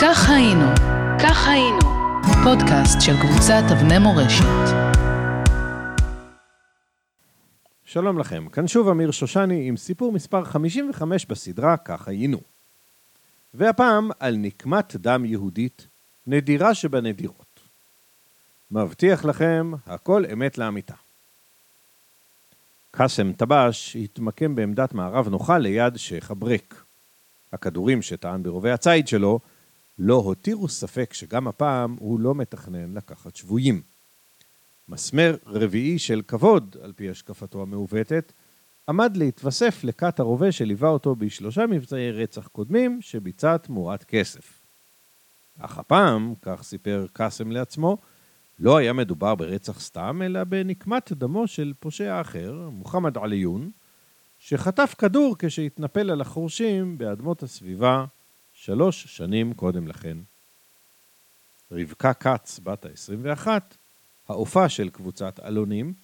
כך היינו, כך היינו, פודקאסט של קבוצת אבני מורשת. שלום לכם, כאן שוב אמיר שושני עם סיפור מספר 55 בסדרה כך היינו. והפעם על נקמת דם יהודית, נדירה שבנדירות. מבטיח לכם, הכל אמת לאמיתה. קאסם טבש התמקם בעמדת מערב נוחה ליד שייח' אברק. הכדורים שטען ברובי הציד שלו לא הותירו ספק שגם הפעם הוא לא מתכנן לקחת שבויים. מסמר רביעי של כבוד, על פי השקפתו המעוותת, עמד להתווסף לכת הרובה שליווה אותו בשלושה מבצעי רצח קודמים שביצע תמורת כסף. אך הפעם, כך סיפר קאסם לעצמו, לא היה מדובר ברצח סתם, אלא בנקמת דמו של פושע אחר, מוחמד עליון, שחטף כדור כשהתנפל על החורשים באדמות הסביבה שלוש שנים קודם לכן. רבקה כץ, בת ה-21, האופה של קבוצת אלונים,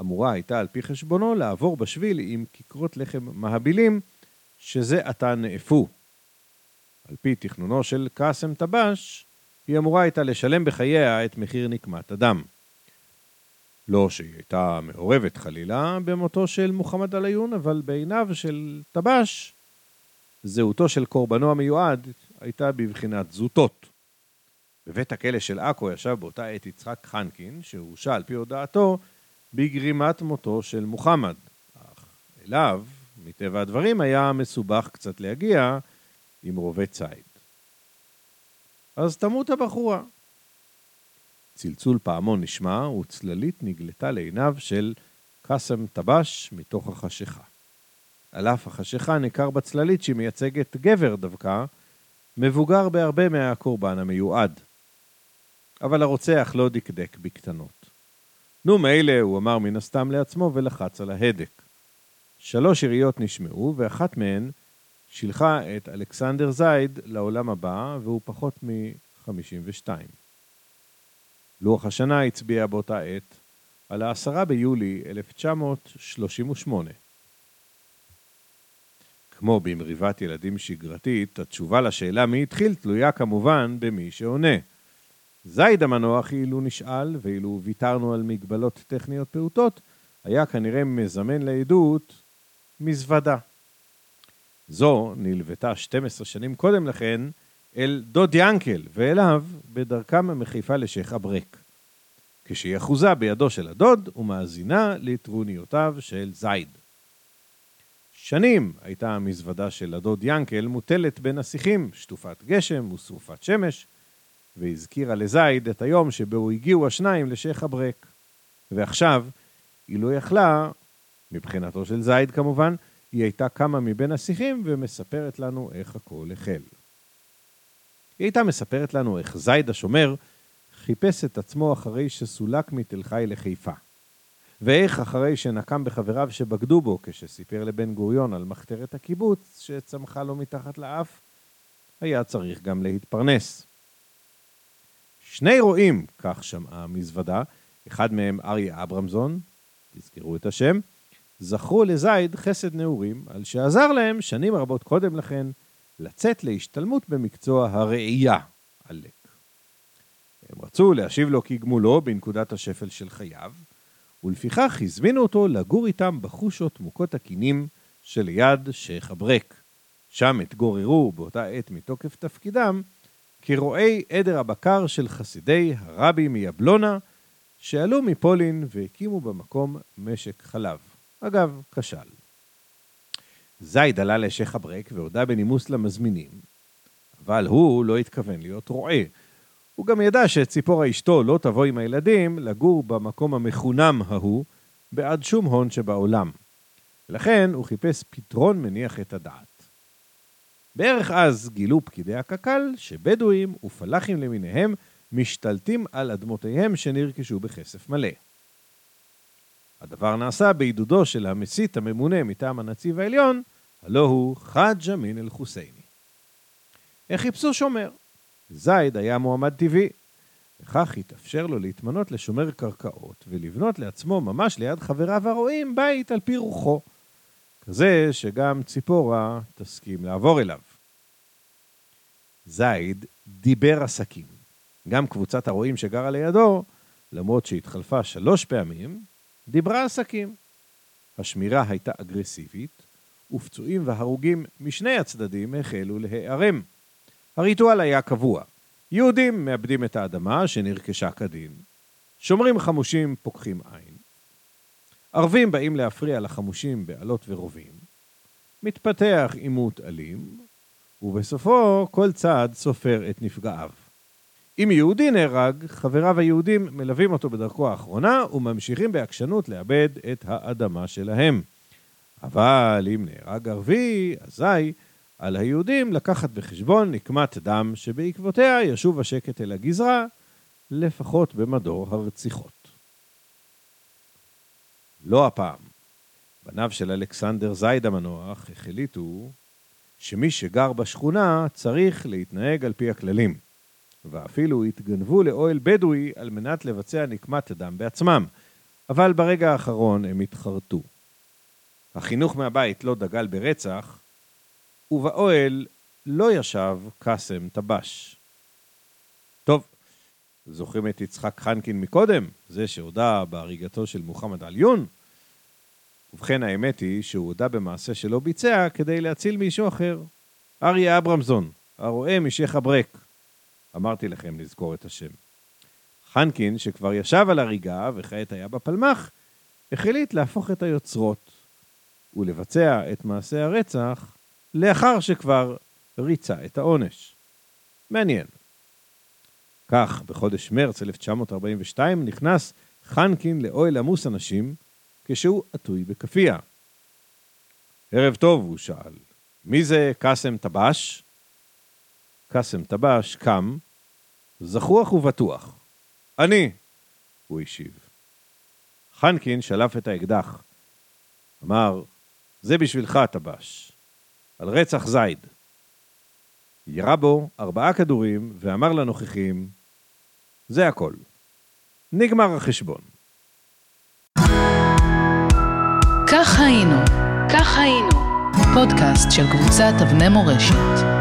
אמורה הייתה על פי חשבונו לעבור בשביל עם כיכרות לחם מהבילים, שזה עתה נאפו. על פי תכנונו של קאסם טבש, היא אמורה הייתה לשלם בחייה את מחיר נקמת הדם. לא שהיא הייתה מעורבת חלילה במותו של מוחמד עליון, אבל בעיניו של טבש, זהותו של קורבנו המיועד הייתה בבחינת זוטות. בבית הכלא של עכו ישב באותה עת יצחק חנקין, שהורשע על פי הודעתו בגרימת מותו של מוחמד. אך אליו, מטבע הדברים, היה מסובך קצת להגיע עם רובי ציד. אז תמות הבחורה. צלצול פעמון נשמע, וצללית נגלתה לעיניו של קאסם טבש מתוך החשיכה. על אף החשיכה ניכר בצללית שהיא מייצגת גבר דווקא, מבוגר בהרבה מהקורבן המיועד. אבל הרוצח לא דקדק בקטנות. נו מילא, הוא אמר מן הסתם לעצמו ולחץ על ההדק. שלוש יריות נשמעו, ואחת מהן שילחה את אלכסנדר זייד לעולם הבא, והוא פחות מ-52. לוח השנה הצביע באותה עת על העשרה ביולי 1938. כמו במריבת ילדים שגרתית, התשובה לשאלה מי התחיל תלויה כמובן במי שעונה. זייד המנוח, אילו נשאל, ואילו ויתרנו על מגבלות טכניות פעוטות, היה כנראה מזמן לעדות מזוודה. זו נלוותה 12 שנים קודם לכן אל דוד ינקל ואליו בדרכם מחיפה לשייח' אברק. כשהיא אחוזה בידו של הדוד ומאזינה לטרוניותיו של זייד. שנים הייתה המזוודה של הדוד ינקל מוטלת בין השיחים, שטופת גשם ושרופת שמש, והזכירה לזייד את היום שבו הגיעו השניים לשייח' אברק. ועכשיו, היא לא יכלה, מבחינתו של זייד כמובן, היא הייתה קמה מבין השיחים ומספרת לנו איך הכל החל. היא הייתה מספרת לנו איך זייד השומר חיפש את עצמו אחרי שסולק מתל חי לחיפה. ואיך אחרי שנקם בחבריו שבגדו בו כשסיפר לבן גוריון על מחתרת הקיבוץ שצמחה לו מתחת לאף, היה צריך גם להתפרנס. שני רועים, כך שמעה המזוודה, אחד מהם אריה אברמזון, תזכרו את השם, זכרו לזייד חסד נעורים על שעזר להם שנים רבות קודם לכן לצאת להשתלמות במקצוע הראייה, עלק. הם רצו להשיב לו כגמולו בנקודת השפל של חייו, ולפיכך הזמינו אותו לגור איתם בחושות מוכות הקינים שליד שייח' אברק. שם התגוררו באותה עת מתוקף תפקידם כרועי עדר הבקר של חסידי הרבי מיבלונה, שעלו מפולין והקימו במקום משק חלב. אגב, כשל. זייד עלה לשייח' אברק והודה בנימוס למזמינים, אבל הוא לא התכוון להיות רועה. הוא גם ידע שציפורה אשתו לא תבוא עם הילדים לגור במקום המחונם ההוא בעד שום הון שבעולם. ולכן הוא חיפש פתרון מניח את הדעת. בערך אז גילו פקידי הקק"ל שבדואים ופלאחים למיניהם משתלטים על אדמותיהם שנרכשו בכסף מלא. הדבר נעשה בעידודו של המסית הממונה מטעם הנציב העליון, הלא הוא חאג' אמין אל-חוסייני. איך חיפשו שומר? זייד היה מועמד טבעי, וכך התאפשר לו להתמנות לשומר קרקעות ולבנות לעצמו ממש ליד חבריו הרועים בית על פי רוחו, כזה שגם ציפורה תסכים לעבור אליו. זייד דיבר עסקים. גם קבוצת הרועים שגרה לידו, למרות שהתחלפה שלוש פעמים, דיברה עסקים. השמירה הייתה אגרסיבית, ופצועים והרוגים משני הצדדים החלו להיערם. הריטואל היה קבוע. יהודים מאבדים את האדמה שנרכשה כדין, שומרים חמושים פוקחים עין, ערבים באים להפריע לחמושים בעלות ורובים, מתפתח עימות אלים, ובסופו כל צד סופר את נפגעיו. אם יהודי נהרג, חבריו היהודים מלווים אותו בדרכו האחרונה וממשיכים בעקשנות לאבד את האדמה שלהם. אבל אם נהרג ערבי, אזי על היהודים לקחת בחשבון נקמת דם שבעקבותיה ישוב השקט אל הגזרה, לפחות במדור הרציחות. לא הפעם. בניו של אלכסנדר זייד המנוח החליטו שמי שגר בשכונה צריך להתנהג על פי הכללים. ואפילו התגנבו לאוהל בדואי על מנת לבצע נקמת דם בעצמם, אבל ברגע האחרון הם התחרטו. החינוך מהבית לא דגל ברצח, ובאוהל לא ישב קאסם טבש. טוב, זוכרים את יצחק חנקין מקודם? זה שהודה בהריגתו של מוחמד עליון? ובכן, האמת היא שהוא הודה במעשה שלא ביצע כדי להציל מישהו אחר. אריה אברמזון, הרועה משייח' אברק. אמרתי לכם לזכור את השם. חנקין, שכבר ישב על הריגה וכעת היה בפלמ"ח, החליט להפוך את היוצרות ולבצע את מעשה הרצח לאחר שכבר ריצה את העונש. מעניין. כך, בחודש מרץ 1942 נכנס חנקין לאוהל עמוס אנשים כשהוא עטוי בכפייה. ערב טוב, הוא שאל. מי זה קאסם טבש? קאסם טבש קם, זחוח ובטוח. אני, הוא השיב. חנקין שלף את האקדח. אמר, זה בשבילך, טבש. על רצח זייד. ירה בו ארבעה כדורים ואמר לנוכחים, זה הכל. נגמר החשבון. כך היינו, כך היינו, פודקאסט של קבוצת אבני מורשת.